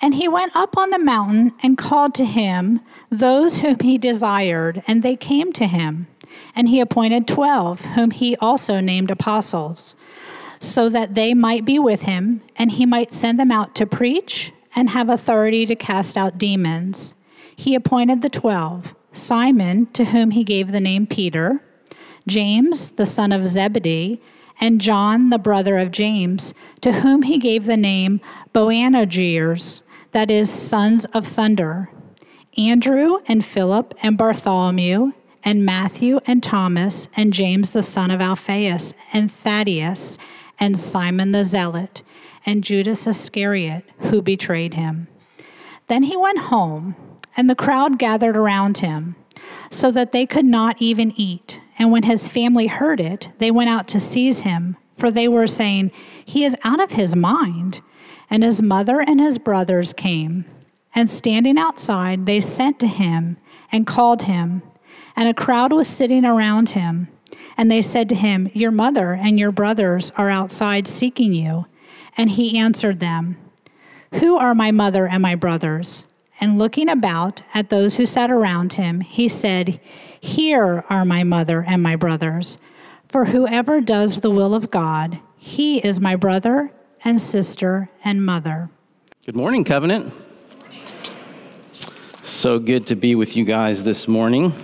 And he went up on the mountain and called to him those whom he desired, and they came to him. And he appointed twelve, whom he also named apostles, so that they might be with him, and he might send them out to preach and have authority to cast out demons. He appointed the twelve Simon, to whom he gave the name Peter, James, the son of Zebedee, and John, the brother of James, to whom he gave the name Boanerges, that is, sons of thunder, Andrew and Philip and Bartholomew, and Matthew and Thomas, and James the son of Alphaeus, and Thaddeus, and Simon the Zealot, and Judas Iscariot, who betrayed him. Then he went home, and the crowd gathered around him, so that they could not even eat. And when his family heard it, they went out to seize him, for they were saying, He is out of his mind. And his mother and his brothers came, and standing outside, they sent to him and called him. And a crowd was sitting around him. And they said to him, Your mother and your brothers are outside seeking you. And he answered them, Who are my mother and my brothers? And looking about at those who sat around him, he said, Here are my mother and my brothers. For whoever does the will of God, he is my brother and sister and mother. Good morning, Covenant. So good to be with you guys this morning.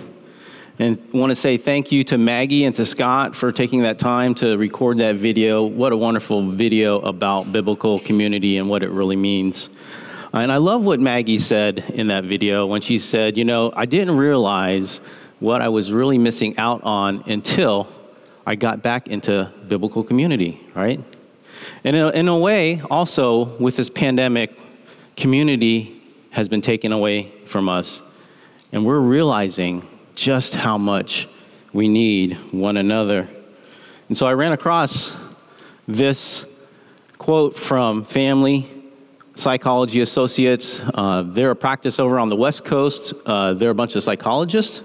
And want to say thank you to Maggie and to Scott for taking that time to record that video. What a wonderful video about biblical community and what it really means. And I love what Maggie said in that video when she said, You know, I didn't realize what I was really missing out on until I got back into biblical community, right? And in a, in a way, also with this pandemic, community has been taken away from us. And we're realizing just how much we need one another. And so I ran across this quote from Family Psychology Associates. Uh, they're a practice over on the West Coast. Uh, they're a bunch of psychologists,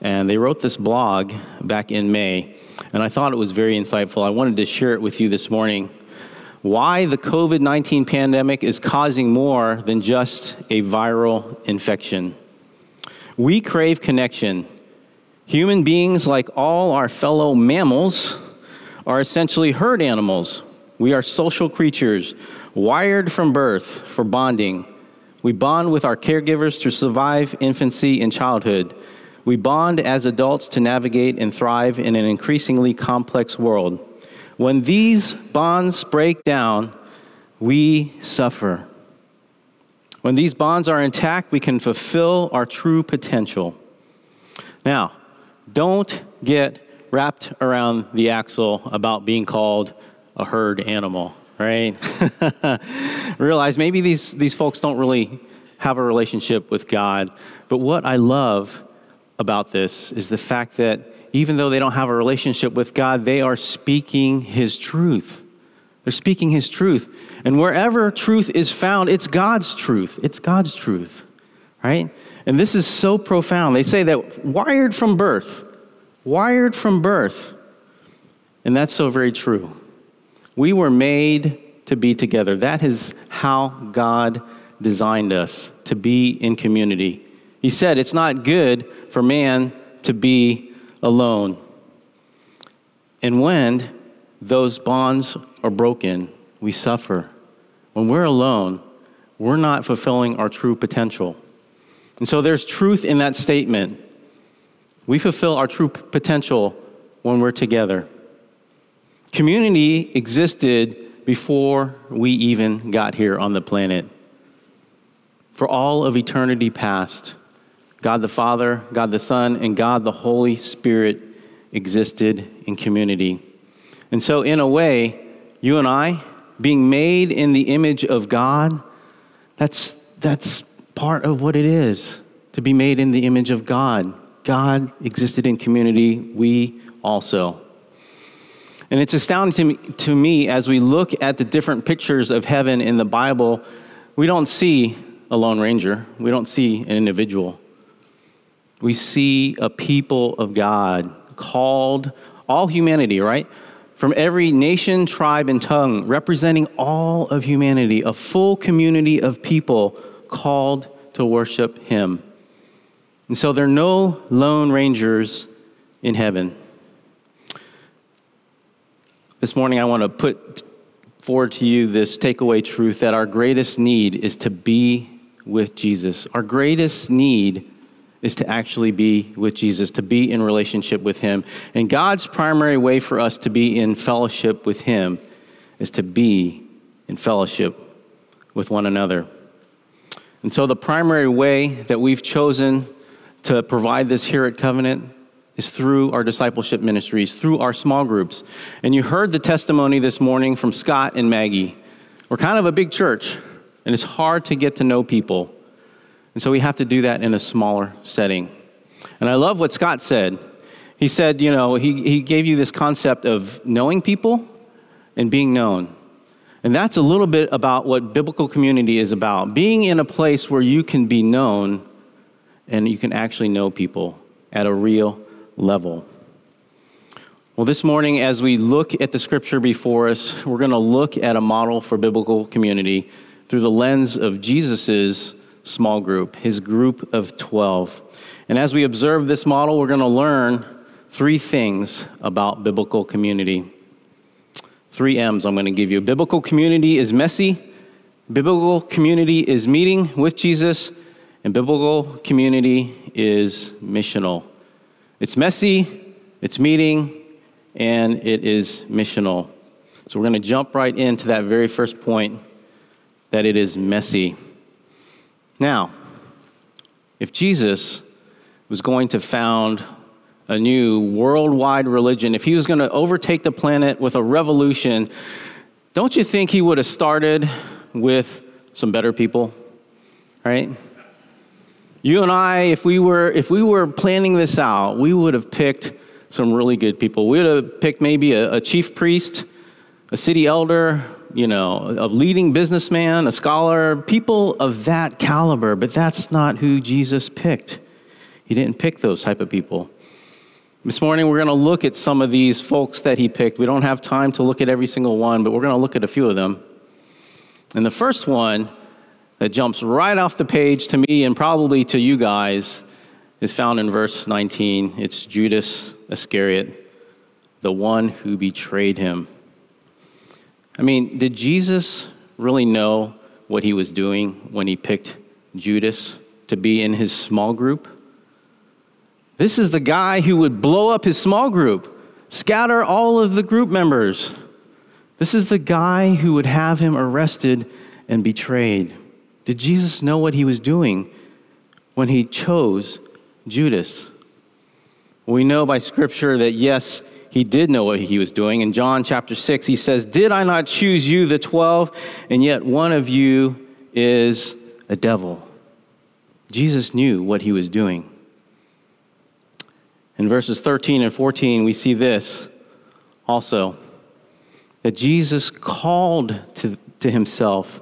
and they wrote this blog back in May. And I thought it was very insightful. I wanted to share it with you this morning. Why the COVID 19 pandemic is causing more than just a viral infection. We crave connection. Human beings, like all our fellow mammals, are essentially herd animals. We are social creatures, wired from birth for bonding. We bond with our caregivers to survive infancy and childhood. We bond as adults to navigate and thrive in an increasingly complex world. When these bonds break down, we suffer. When these bonds are intact, we can fulfill our true potential. Now, don't get wrapped around the axle about being called a herd animal, right? Realize maybe these, these folks don't really have a relationship with God. But what I love about this is the fact that even though they don't have a relationship with God, they are speaking His truth. They're speaking His truth. And wherever truth is found, it's God's truth. It's God's truth, right? And this is so profound. They say that wired from birth, wired from birth. And that's so very true. We were made to be together. That is how God designed us to be in community. He said it's not good for man to be alone. And when those bonds are broken, we suffer. When we're alone, we're not fulfilling our true potential. And so there's truth in that statement. We fulfill our true potential when we're together. Community existed before we even got here on the planet. For all of eternity past, God the Father, God the Son, and God the Holy Spirit existed in community. And so, in a way, you and I, being made in the image of God, that's, that's part of what it is to be made in the image of God. God existed in community, we also. And it's astounding to me, to me as we look at the different pictures of heaven in the Bible, we don't see a lone ranger, we don't see an individual. We see a people of God called, all humanity, right? from every nation, tribe, and tongue, representing all of humanity, a full community of people called to worship him. And so there are no lone rangers in heaven. This morning, I want to put forward to you this takeaway truth that our greatest need is to be with Jesus. Our greatest need is to actually be with Jesus, to be in relationship with Him. And God's primary way for us to be in fellowship with Him is to be in fellowship with one another. And so, the primary way that we've chosen to provide this here at Covenant is through our discipleship ministries, through our small groups. And you heard the testimony this morning from Scott and Maggie. We're kind of a big church, and it's hard to get to know people. And so we have to do that in a smaller setting. And I love what Scott said. He said, you know, he, he gave you this concept of knowing people and being known. And that's a little bit about what biblical community is about being in a place where you can be known and you can actually know people at a real level. Well, this morning, as we look at the scripture before us, we're going to look at a model for biblical community through the lens of Jesus' small group, his group of 12. And as we observe this model, we're going to learn three things about biblical community. Three M's I'm going to give you. Biblical community is messy, biblical community is meeting with Jesus, and biblical community is missional. It's messy, it's meeting, and it is missional. So we're going to jump right into that very first point that it is messy. Now, if Jesus was going to found a new worldwide religion, if he was going to overtake the planet with a revolution, don't you think he would have started with some better people? Right? You and I, if we were if we were planning this out, we would have picked some really good people. We would have picked maybe a, a chief priest, a city elder, you know, a leading businessman, a scholar, people of that caliber, but that's not who Jesus picked. He didn't pick those type of people. This morning, we're going to look at some of these folks that he picked. We don't have time to look at every single one, but we're going to look at a few of them. And the first one that jumps right off the page to me and probably to you guys is found in verse 19. It's Judas Iscariot, the one who betrayed him. I mean, did Jesus really know what he was doing when he picked Judas to be in his small group? This is the guy who would blow up his small group, scatter all of the group members. This is the guy who would have him arrested and betrayed. Did Jesus know what he was doing when he chose Judas? We know by scripture that yes, he did know what he was doing. In John chapter 6, he says, Did I not choose you, the 12, and yet one of you is a devil? Jesus knew what he was doing. In verses 13 and 14, we see this also that Jesus called to, to himself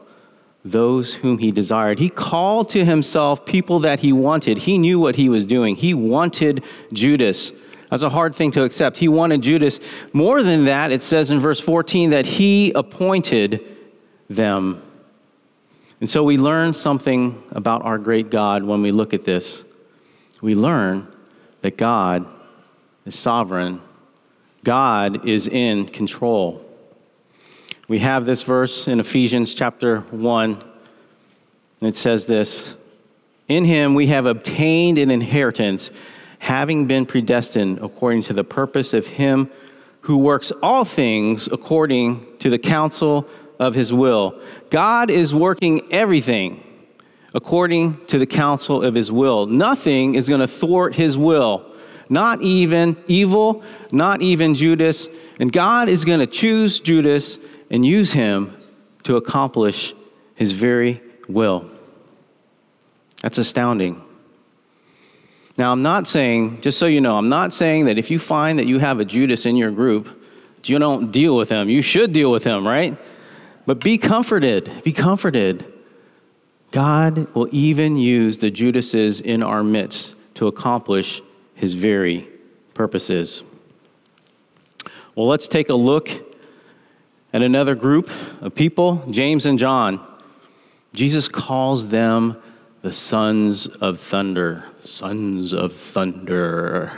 those whom he desired. He called to himself people that he wanted. He knew what he was doing. He wanted Judas that's a hard thing to accept. He wanted Judas. More than that, it says in verse 14 that he appointed them. And so we learn something about our great God when we look at this. We learn that God is sovereign, God is in control. We have this verse in Ephesians chapter 1, and it says this In him we have obtained an inheritance having been predestined according to the purpose of Him who works all things according to the counsel of His will. God is working everything according to the counsel of His will. Nothing is going to thwart His will, not even evil, not even Judas. And God is going to choose Judas and use him to accomplish His very will. That's astounding. Now, I'm not saying, just so you know, I'm not saying that if you find that you have a Judas in your group, you don't deal with him. You should deal with him, right? But be comforted. Be comforted. God will even use the Judases in our midst to accomplish his very purposes. Well, let's take a look at another group of people, James and John. Jesus calls them the sons of thunder. Sons of thunder.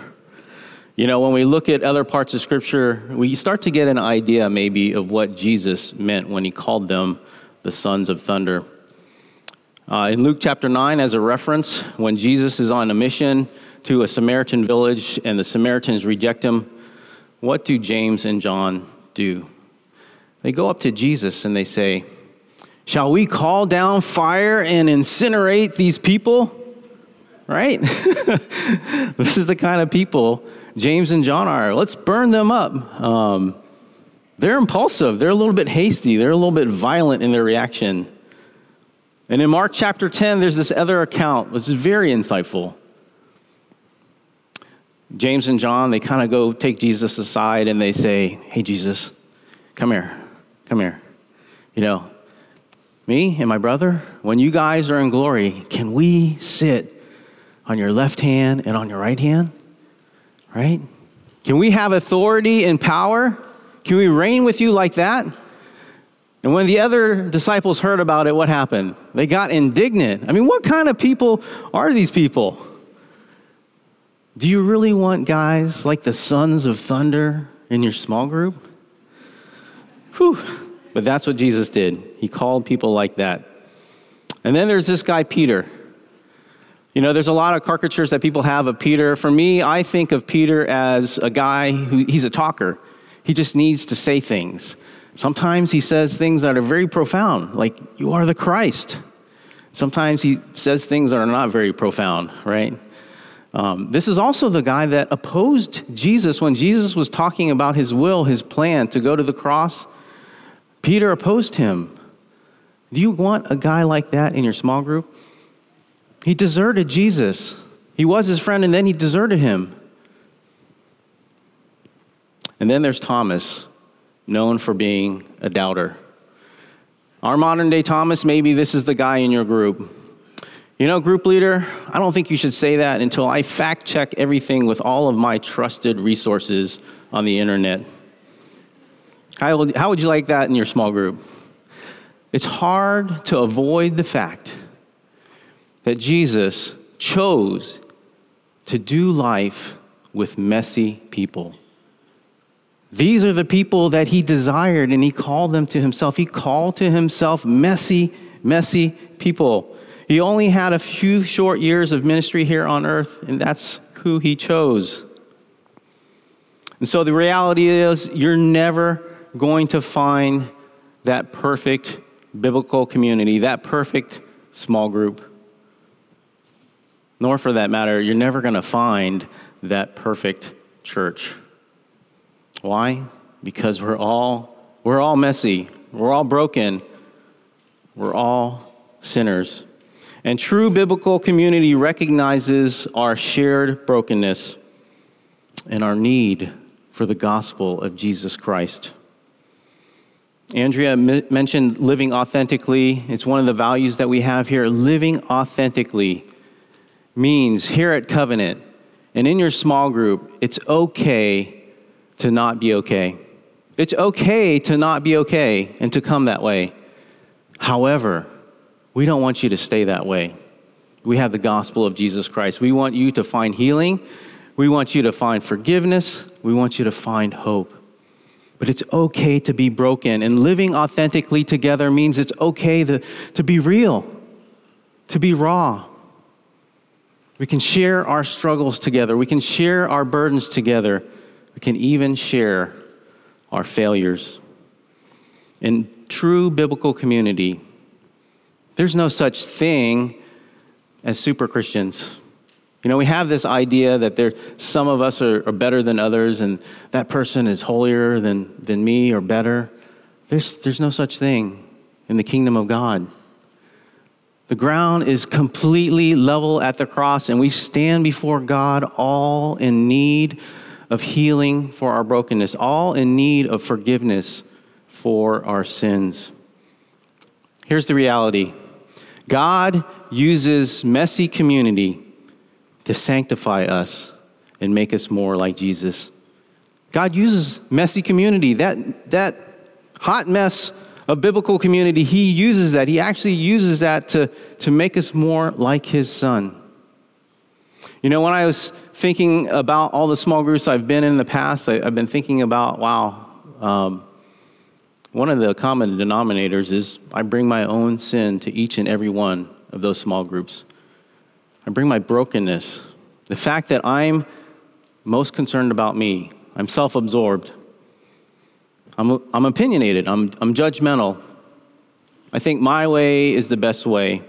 You know, when we look at other parts of Scripture, we start to get an idea maybe of what Jesus meant when he called them the sons of thunder. Uh, in Luke chapter 9, as a reference, when Jesus is on a mission to a Samaritan village and the Samaritans reject him, what do James and John do? They go up to Jesus and they say, Shall we call down fire and incinerate these people? Right? this is the kind of people James and John are. Let's burn them up. Um, they're impulsive, they're a little bit hasty, they're a little bit violent in their reaction. And in Mark chapter 10, there's this other account, which is very insightful. James and John, they kind of go take Jesus aside and they say, Hey, Jesus, come here, come here. You know, me and my brother, when you guys are in glory, can we sit on your left hand and on your right hand? right? Can we have authority and power? Can we reign with you like that? And when the other disciples heard about it, what happened? They got indignant. I mean, what kind of people are these people? Do you really want guys like the sons of thunder in your small group? Whew. But that's what Jesus did. He called people like that. And then there's this guy, Peter. You know, there's a lot of caricatures that people have of Peter. For me, I think of Peter as a guy who he's a talker. He just needs to say things. Sometimes he says things that are very profound, like, You are the Christ. Sometimes he says things that are not very profound, right? Um, this is also the guy that opposed Jesus when Jesus was talking about his will, his plan to go to the cross. Peter opposed him. Do you want a guy like that in your small group? He deserted Jesus. He was his friend, and then he deserted him. And then there's Thomas, known for being a doubter. Our modern day Thomas, maybe this is the guy in your group. You know, group leader, I don't think you should say that until I fact check everything with all of my trusted resources on the internet. How would, how would you like that in your small group? It's hard to avoid the fact that Jesus chose to do life with messy people. These are the people that he desired and he called them to himself. He called to himself messy, messy people. He only had a few short years of ministry here on earth, and that's who he chose. And so the reality is, you're never going to find that perfect biblical community, that perfect small group nor for that matter, you're never going to find that perfect church. Why? Because we're all we're all messy. We're all broken. We're all sinners. And true biblical community recognizes our shared brokenness and our need for the gospel of Jesus Christ. Andrea m- mentioned living authentically. It's one of the values that we have here living authentically means here at Covenant and in your small group, it's okay to not be okay. It's okay to not be okay and to come that way. However, we don't want you to stay that way. We have the gospel of Jesus Christ. We want you to find healing. We want you to find forgiveness. We want you to find hope. But it's okay to be broken. And living authentically together means it's okay to, to be real, to be raw, we can share our struggles together. We can share our burdens together. We can even share our failures. In true biblical community, there's no such thing as super Christians. You know, we have this idea that there, some of us are, are better than others, and that person is holier than, than me or better. There's, there's no such thing in the kingdom of God. The ground is completely level at the cross, and we stand before God all in need of healing for our brokenness, all in need of forgiveness for our sins. Here's the reality God uses messy community to sanctify us and make us more like Jesus. God uses messy community, that, that hot mess of biblical community, He uses that. He actually uses that to, to make us more like His Son. You know, when I was thinking about all the small groups I've been in, in the past, I, have been thinking about, wow, um, one of the common denominators is I bring my own sin to each and every one of those small groups. I bring my brokenness, the fact that I'm most concerned about me, I'm self absorbed, I'm, I'm opinionated, I'm, I'm judgmental. I think my way is the best way.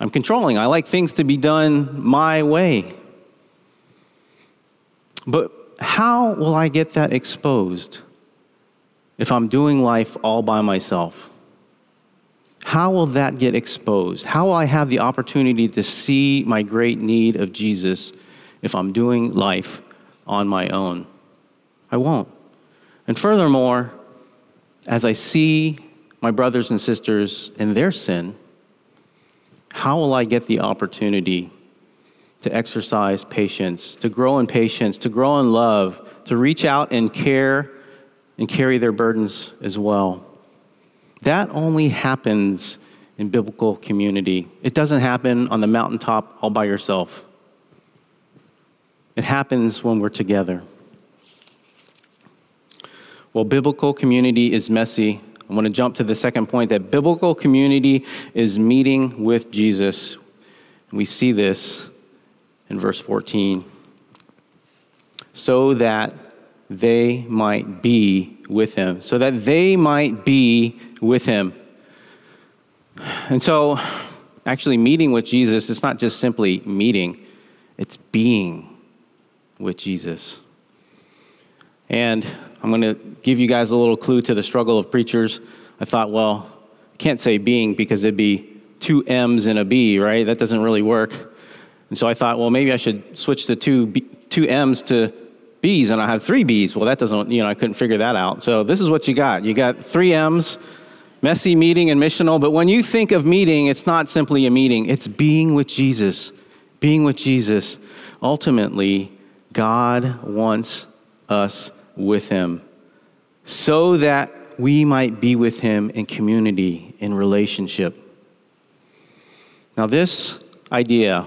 I'm controlling. I like things to be done my way. But how will I get that exposed if I'm doing life all by myself? How will that get exposed? How will I have the opportunity to see my great need of Jesus if I'm doing life on my own? I won't. And furthermore, as I see my brothers and sisters in their sin, how will I get the opportunity to exercise patience, to grow in patience, to grow in love, to reach out and care and carry their burdens as well? That only happens in biblical community. It doesn't happen on the mountaintop all by yourself. It happens when we're together. Well, biblical community is messy. I want to jump to the second point that biblical community is meeting with Jesus. We see this in verse 14. So that they might be with him. So that they might be with him. And so, actually, meeting with Jesus, it's not just simply meeting, it's being with Jesus. And I'm going to give you guys a little clue to the struggle of preachers. I thought, well, I can't say being because it'd be two M's and a B, right? That doesn't really work. And so I thought, well, maybe I should switch the two, B, two M's to B's and I have three B's. Well, that doesn't, you know, I couldn't figure that out. So this is what you got. You got three M's, messy, meeting, and missional. But when you think of meeting, it's not simply a meeting, it's being with Jesus. Being with Jesus. Ultimately, God wants us with him so that we might be with him in community, in relationship. Now, this idea,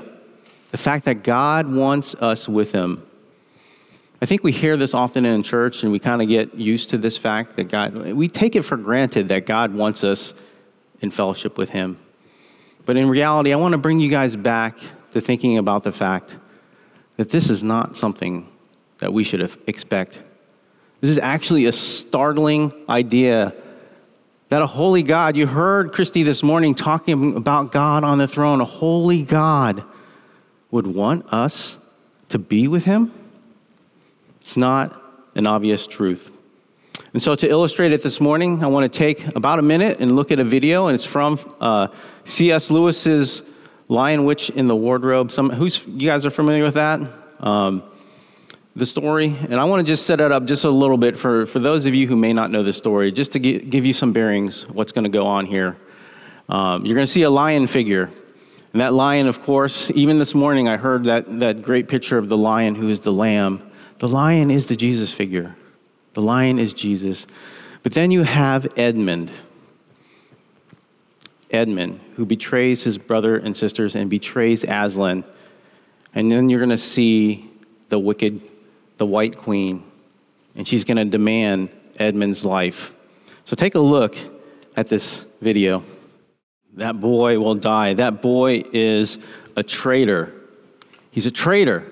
the fact that God wants us with him, I think we hear this often in church and we kind of get used to this fact that God, we take it for granted that God wants us in fellowship with him. But in reality, I want to bring you guys back to thinking about the fact that this is not something that we should expect this is actually a startling idea that a holy God, you heard Christy this morning talking about God on the throne, a holy God would want us to be with him. It's not an obvious truth. And so, to illustrate it this morning, I want to take about a minute and look at a video, and it's from uh, C.S. Lewis's Lion, Witch in the Wardrobe. Some, who's you guys are familiar with that? Um, the story, and I want to just set it up just a little bit for, for those of you who may not know the story, just to give, give you some bearings what's going to go on here. Um, you're going to see a lion figure. And that lion, of course, even this morning I heard that, that great picture of the lion who is the lamb. The lion is the Jesus figure. The lion is Jesus. But then you have Edmund. Edmund, who betrays his brother and sisters and betrays Aslan. And then you're going to see the wicked the White Queen, and she's going to demand Edmund's life. So take a look at this video. That boy will die. That boy is a traitor. He's a traitor.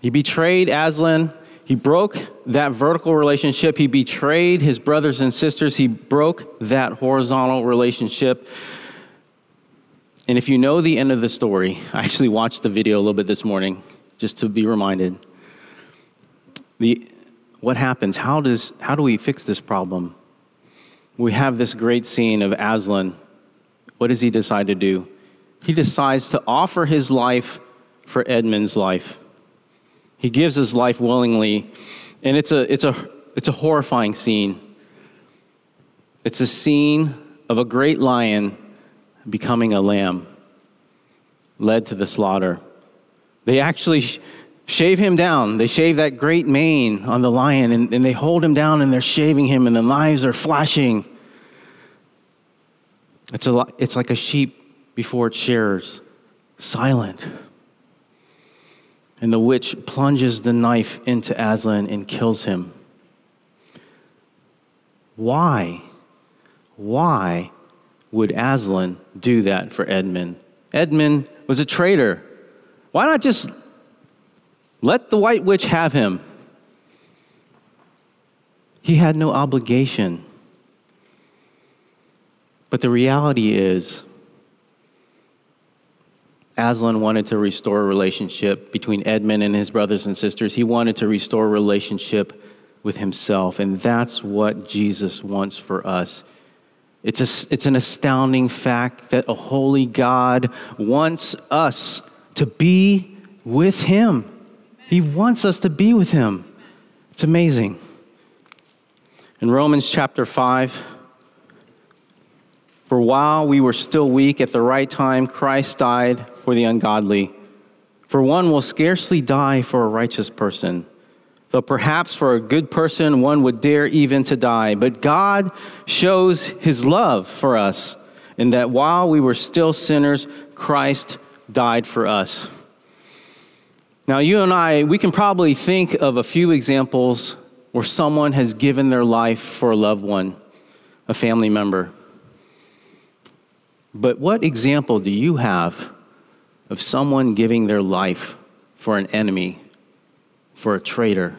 He betrayed Aslan. He broke that vertical relationship. He betrayed his brothers and sisters. He broke that horizontal relationship. And if you know the end of the story, I actually watched the video a little bit this morning just to be reminded the, what happens? How, does, how do we fix this problem? We have this great scene of Aslan. What does he decide to do? He decides to offer his life for Edmund's life. He gives his life willingly, and it's a, it's a, it's a horrifying scene. It's a scene of a great lion becoming a lamb, led to the slaughter. They actually shave him down. They shave that great mane on the lion and, and they hold him down and they're shaving him and the knives are flashing. It's, a, it's like a sheep before its shearers, silent. And the witch plunges the knife into Aslan and kills him. Why? Why would Aslan do that for Edmund? Edmund was a traitor. Why not just let the white witch have him. He had no obligation. But the reality is, Aslan wanted to restore a relationship between Edmund and his brothers and sisters. He wanted to restore a relationship with himself. And that's what Jesus wants for us. It's, a, it's an astounding fact that a holy God wants us to be with him. He wants us to be with Him. It's amazing. In Romans chapter 5, for while we were still weak at the right time, Christ died for the ungodly. For one will scarcely die for a righteous person, though perhaps for a good person one would dare even to die. But God shows his love for us in that while we were still sinners, Christ died for us. Now, you and I, we can probably think of a few examples where someone has given their life for a loved one, a family member. But what example do you have of someone giving their life for an enemy, for a traitor?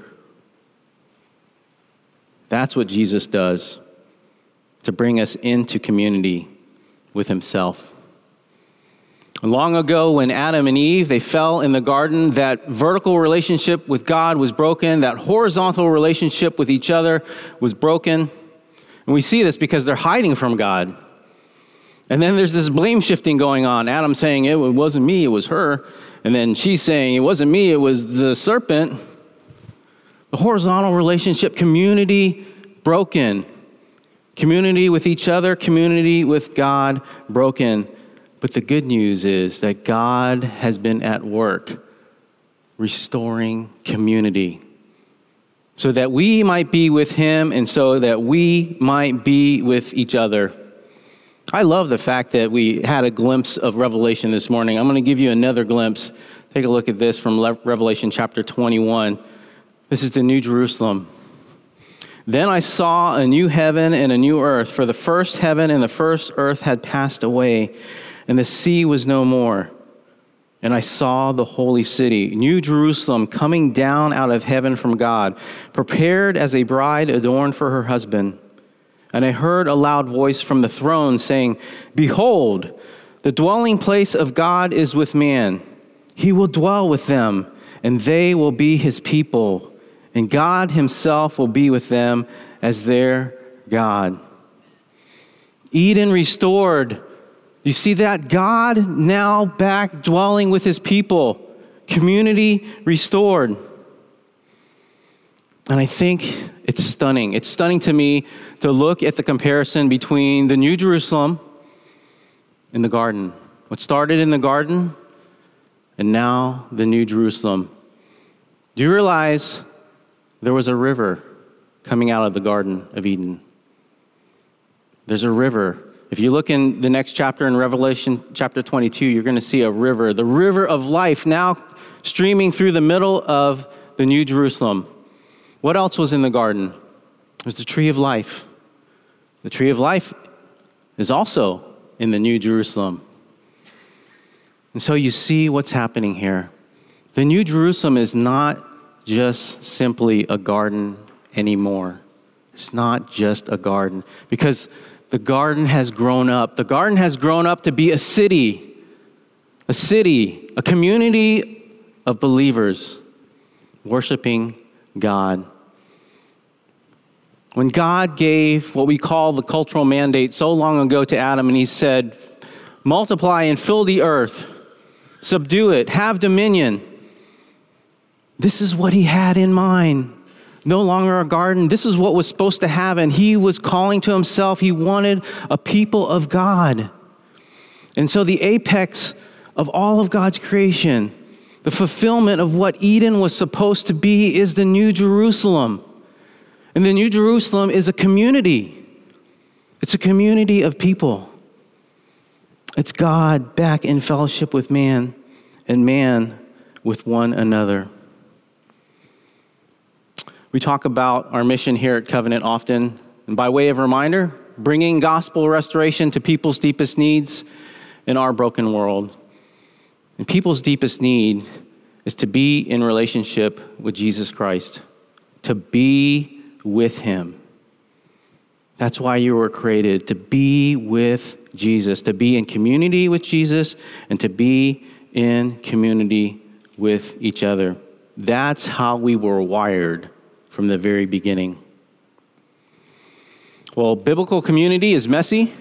That's what Jesus does to bring us into community with Himself. Long ago, when Adam and Eve they fell in the garden, that vertical relationship with God was broken. That horizontal relationship with each other was broken. And we see this because they're hiding from God. And then there's this blame shifting going on. Adam saying, It wasn't me, it was her. And then she's saying, It wasn't me, it was the serpent. The horizontal relationship, community broken. Community with each other, community with God broken. But the good news is that God has been at work restoring community so that we might be with Him and so that we might be with each other. I love the fact that we had a glimpse of Revelation this morning. I'm going to give you another glimpse. Take a look at this from Revelation chapter 21. This is the New Jerusalem. Then I saw a new heaven and a new earth, for the first heaven and the first earth had passed away and the sea was no more. And I saw the holy city, New Jerusalem, coming down out of heaven from God, prepared as a bride adorned for her husband. And I heard a loud voice from the throne saying, Behold, the dwelling place of God is with man. He will dwell with them, and they will be his people, and God himself will be with them as their God. Eden restored you see that? God now back dwelling with his people, community restored. And I think it's stunning. It's stunning to me to look at the comparison between the New Jerusalem and the garden. What started in the garden and now the New Jerusalem. Do you realize there was a river coming out of the Garden of Eden? There's a river if you look in the next chapter in Revelation chapter 22, you're going to see a river, the river of life, now streaming through the middle of the New Jerusalem. What else was in the garden? It was the tree of life. The tree of life is also in the New Jerusalem. And so you see what's happening here. The New Jerusalem is not just simply a garden anymore. It's not just a garden. Because the garden has grown up. The garden has grown up to be a city, a city, a community of believers worshiping God. When God gave what we call the cultural mandate so long ago to Adam, and he said, Multiply and fill the earth, subdue it, have dominion. This is what he had in mind no longer a garden. This is what was supposed to happen. He was calling to himself, he wanted a people of God. And so, the apex of all of God's creation, The fulfillment of what Eden was supposed to be is the New Jerusalem. And the New Jerusalem is a community, it's a community of people. It's God back in fellowship with man and man with one another. We talk about our mission here at Covenant often, and by way of reminder, bringing gospel restoration to people's deepest needs in our broken world. And people's deepest need is to be in relationship with Jesus Christ, to be with Him. That's why you were created, to be with Jesus, to be in community with Jesus, and to be in community with each other. That's how we were wired from the very beginning. Well, biblical community is messy,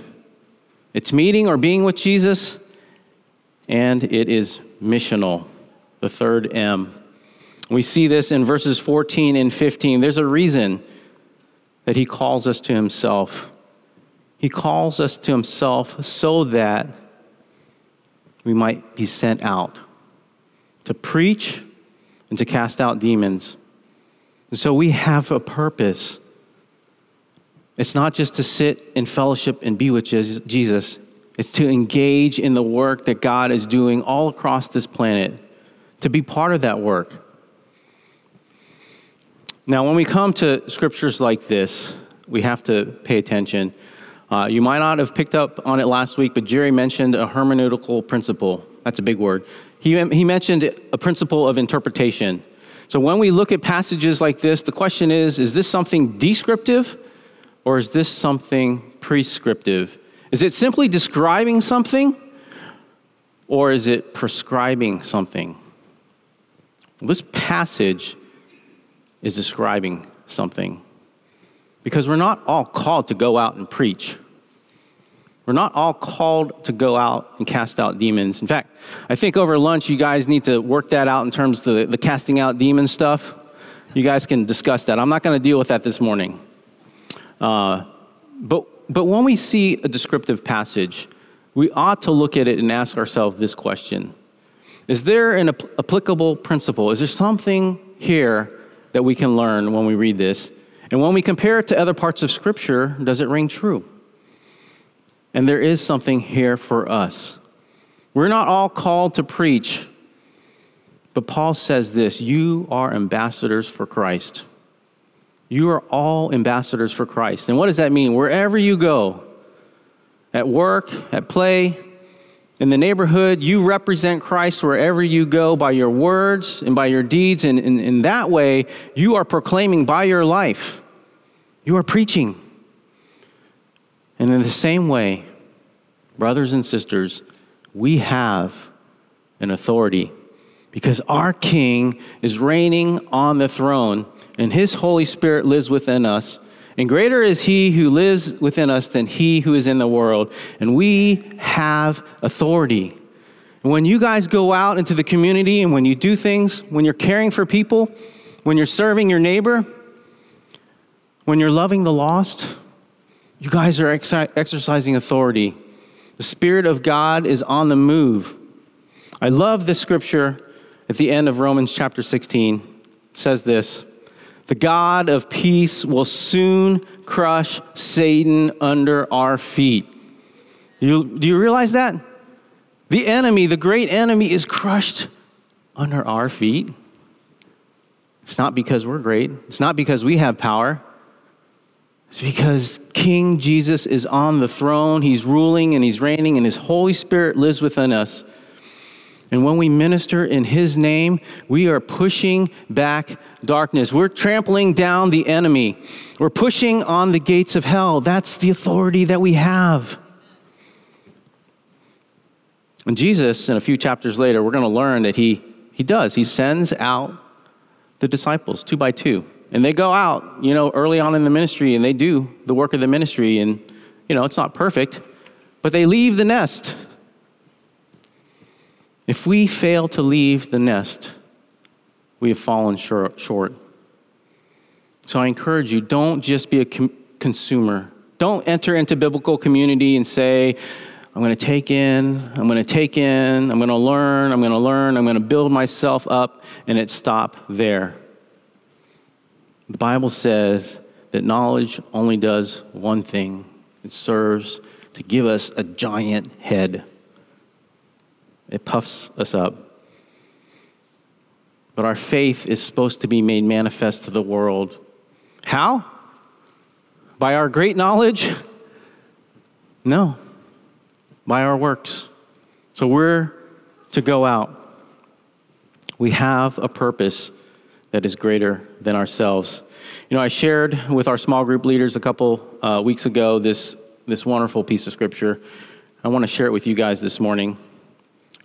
it's meeting or being with Jesus, and it is missional, the third M. We see this in verses 14 and 15. There's a reason that he calls us to himself. He calls us to himself so that we might be sent out to preach and to cast out demons. And so we have a purpose. It's not just to sit in fellowship and be with Jesus, it's to engage in the work that God is doing all across this planet, to be part of that work. Now, when we come to scriptures like this, we have to pay attention. Uh, you might not have picked up on it last week, but Jerry mentioned a hermeneutical principle. That's a big word. He, he mentioned a principle of interpretation. So when we look at passages like this, the question is is this something descriptive or is this something prescriptive? Is it simply describing something or is it prescribing something? This passage is describing something because we're not all called to go out and preach. We're not all called to go out and cast out demons. In fact, I think over lunch you guys need to work that out in terms of the, the casting out demon stuff. You guys can discuss that. I'm not going to deal with that this morning. Uh, but, but when we see a descriptive passage, we ought to look at it and ask ourselves this question Is there an applicable principle? Is there something here that we can learn when we read this? And when we compare it to other parts of Scripture, does it ring true? And there is something here for us. We're not all called to preach, but Paul says this you are ambassadors for Christ. You are all ambassadors for Christ. And what does that mean? Wherever you go, at work, at play, in the neighborhood, you represent Christ wherever you go by your words and by your deeds. And in that way, you are proclaiming by your life. You are preaching. And in the same way, brothers and sisters, we have an authority because our King is reigning on the throne and his Holy Spirit lives within us. And greater is he who lives within us than he who is in the world. And we have authority. And when you guys go out into the community and when you do things, when you're caring for people, when you're serving your neighbor, when you're loving the lost, you guys are ex- exercising authority. The Spirit of God is on the move. I love this scripture at the end of Romans chapter 16. It says this The God of peace will soon crush Satan under our feet. You, do you realize that? The enemy, the great enemy, is crushed under our feet. It's not because we're great, it's not because we have power. It's because King Jesus is on the throne. He's ruling and he's reigning, and his Holy Spirit lives within us. And when we minister in his name, we are pushing back darkness. We're trampling down the enemy. We're pushing on the gates of hell. That's the authority that we have. And Jesus, in a few chapters later, we're going to learn that he, he does. He sends out the disciples two by two and they go out, you know, early on in the ministry and they do the work of the ministry. And, you know, it's not perfect, but they leave the nest. If we fail to leave the nest, we have fallen short. So I encourage you don't just be a consumer. Don't enter into biblical community and say, I'm going to take in, I'm going to take in, I'm going to learn, I'm going to learn, I'm going to build myself up, and it stop there. The Bible says that knowledge only does one thing it serves to give us a giant head, it puffs us up. But our faith is supposed to be made manifest to the world. How? By our great knowledge? No by our works. So we're to go out. We have a purpose that is greater than ourselves. You know, I shared with our small group leaders a couple uh, weeks ago this, this wonderful piece of scripture. I want to share it with you guys this morning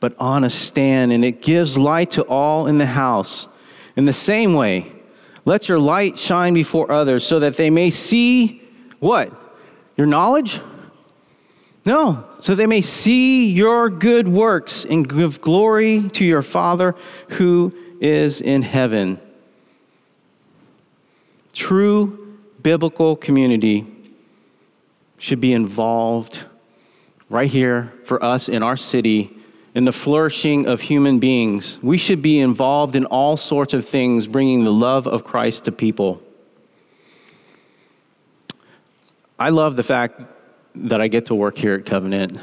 but on a stand, and it gives light to all in the house. In the same way, let your light shine before others so that they may see what? Your knowledge? No, so they may see your good works and give glory to your Father who is in heaven. True biblical community should be involved right here for us in our city in the flourishing of human beings. We should be involved in all sorts of things, bringing the love of Christ to people. I love the fact that I get to work here at Covenant.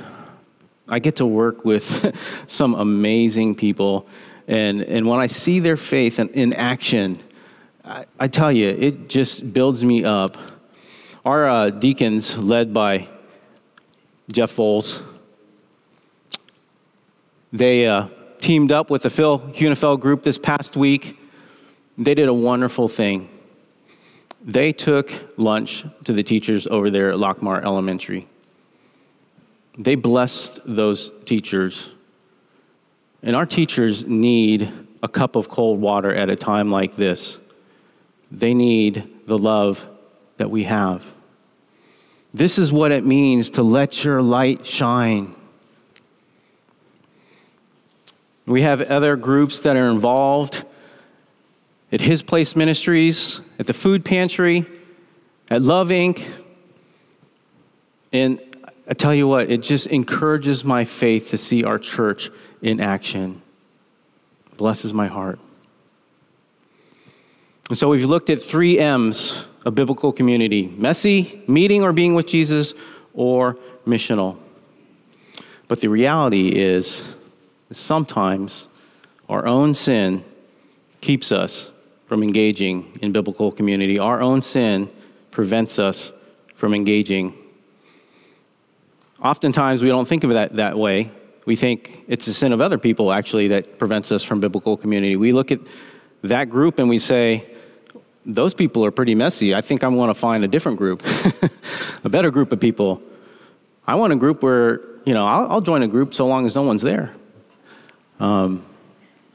I get to work with some amazing people. And, and when I see their faith in, in action, I, I, tell you, it just builds me up. Our uh, deacons, led by Jeff Foles, they uh, teamed up with the Phil Hunefeld group this past week. They did a wonderful thing. They took lunch to the teachers over there at Lockmar Elementary. They blessed those teachers. And our teachers need a cup of cold water at a time like this. They need the love that we have. This is what it means to let your light shine. We have other groups that are involved at His Place Ministries, at the Food Pantry, at Love Inc. And I tell you what, it just encourages my faith to see our church in action. Blesses my heart. And so we've looked at three M's of biblical community messy, meeting or being with Jesus, or missional. But the reality is, sometimes our own sin keeps us from engaging in biblical community. Our own sin prevents us from engaging. Oftentimes, we don't think of that that way. We think it's the sin of other people, actually, that prevents us from biblical community. We look at that group and we say, those people are pretty messy. I think I want to find a different group, a better group of people. I want a group where, you know, I'll, I'll join a group so long as no one's there. Um,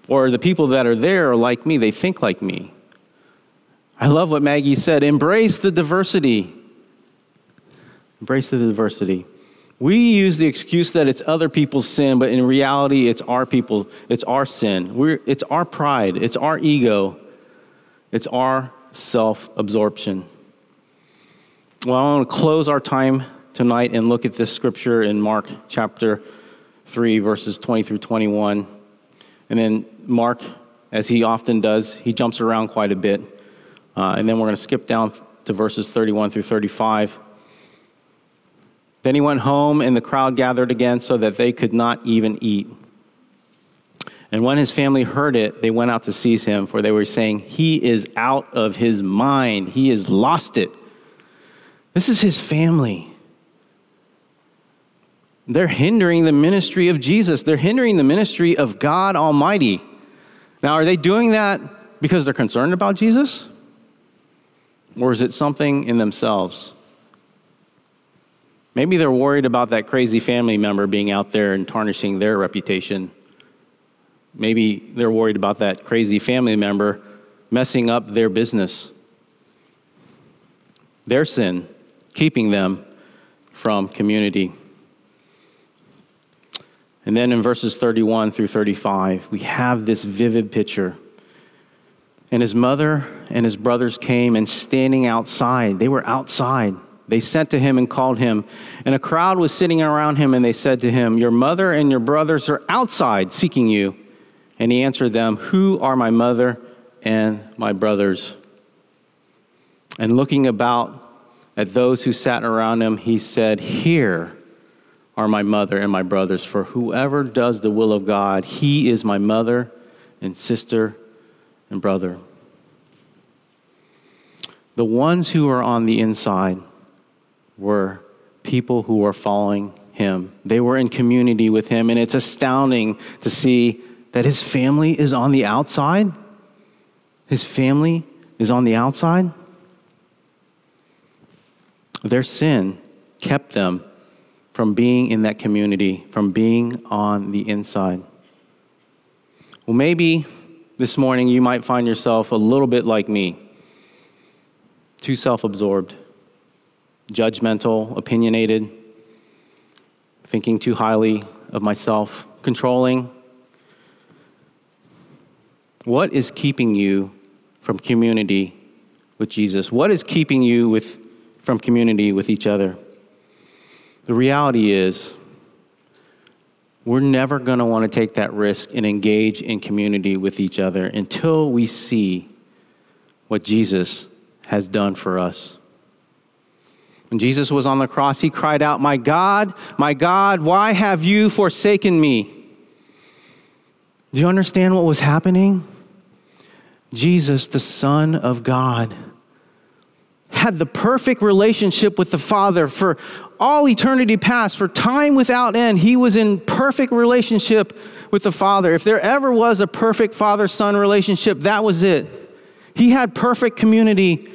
or the people that are there are like me, they think like me. I love what Maggie said embrace the diversity. Embrace the diversity. We use the excuse that it's other people's sin, but in reality, it's our people, it's our sin. We're, it's our pride, it's our ego, it's our self absorption. Well, I want to close our time tonight and look at this scripture in Mark chapter 3, verses 20 through 21. And then Mark, as he often does, he jumps around quite a bit. Uh, and then we're going to skip down to verses 31 through 35. Then he went home, and the crowd gathered again so that they could not even eat. And when his family heard it, they went out to seize him, for they were saying, He is out of his mind. He has lost it. This is his family. They're hindering the ministry of Jesus. They're hindering the ministry of God Almighty. Now, are they doing that because they're concerned about Jesus? Or is it something in themselves? Maybe they're worried about that crazy family member being out there and tarnishing their reputation. Maybe they're worried about that crazy family member messing up their business, their sin, keeping them from community. And then in verses 31 through 35, we have this vivid picture. And his mother and his brothers came and standing outside, they were outside they sent to him and called him, and a crowd was sitting around him, and they said to him, Your mother and your brothers are outside seeking you. And he answered them, Who are my mother and my brothers? And looking about at those who sat around him, he said, Here are my mother and my brothers, for whoever does the will of God, he is my mother and sister and brother. The ones who are on the inside, were people who were following him. They were in community with him, and it's astounding to see that his family is on the outside. His family is on the outside. Their sin kept them from being in that community, from being on the inside. Well, maybe this morning you might find yourself a little bit like me, too self absorbed judgmental, opinionated, thinking too highly of myself, controlling. What is keeping you from community with Jesus? What is keeping you with, from community with each other? The reality is, we're never going to want to take that risk and engage in community with each other until we see what Jesus has done for us. When Jesus was on the cross, he cried out, My God, my God, why have you forsaken me? Do you understand what was happening? Jesus, the Son of God, had the perfect relationship with the Father for all eternity past, for time without end. He was in perfect relationship with the Father. If there ever was a perfect father son relationship, that was it. He had perfect community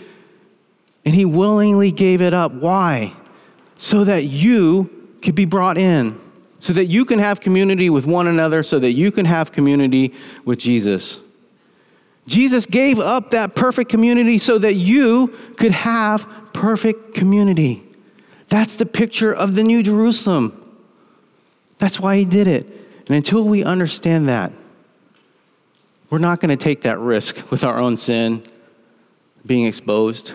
and he willingly gave it up. Why? So that you could be brought in, so that you can have community with one another, so that you can have community with Jesus. Jesus gave up that perfect community so that you could have perfect community. That's the picture of the New Jerusalem. That's why he did it. And until we understand that, we're not going to take that risk with our own sin being exposed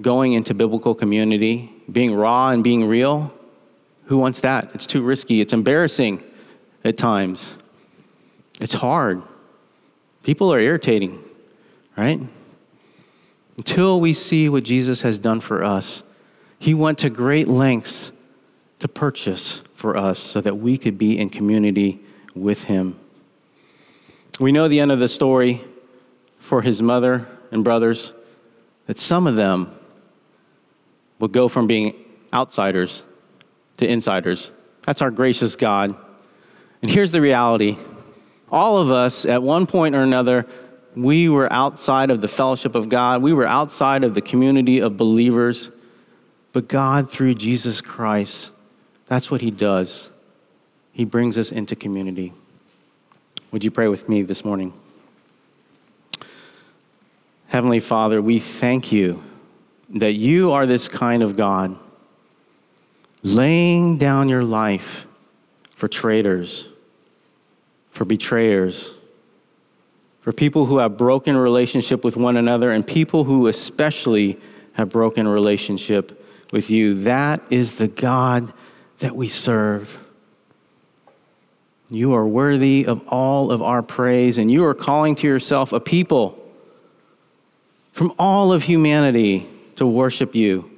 going into biblical community, being raw and being real, who wants that? It's too risky. It's embarrassing at times. It's hard. People are irritating, right? Until we see what Jesus has done for us, He went to great lengths to purchase for us so that we could be in community with Him. We know the end of the story for His mother and brothers, that some of them will go from being outsiders to insiders. That's our gracious God. And here's the reality all of us, at one point or another, we were outside of the fellowship of God, we were outside of the community of believers. But God, through Jesus Christ, that's what He does. He brings us into community. Would you pray with me this morning? Heavenly Father, we thank you that you are this kind of God, laying down your life for traitors, for betrayers, for people who have broken relationship with one another, and people who especially have broken relationship with you. That is the God that we serve. You are worthy of all of our praise, and you are calling to yourself a people from all of humanity to worship you.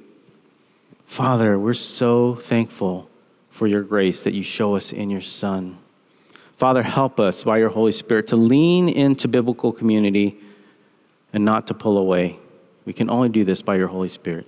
Father, we're so thankful for your grace that you show us in your Son. Father, help us by your Holy Spirit to lean into biblical community and not to pull away. We can only do this by your Holy Spirit.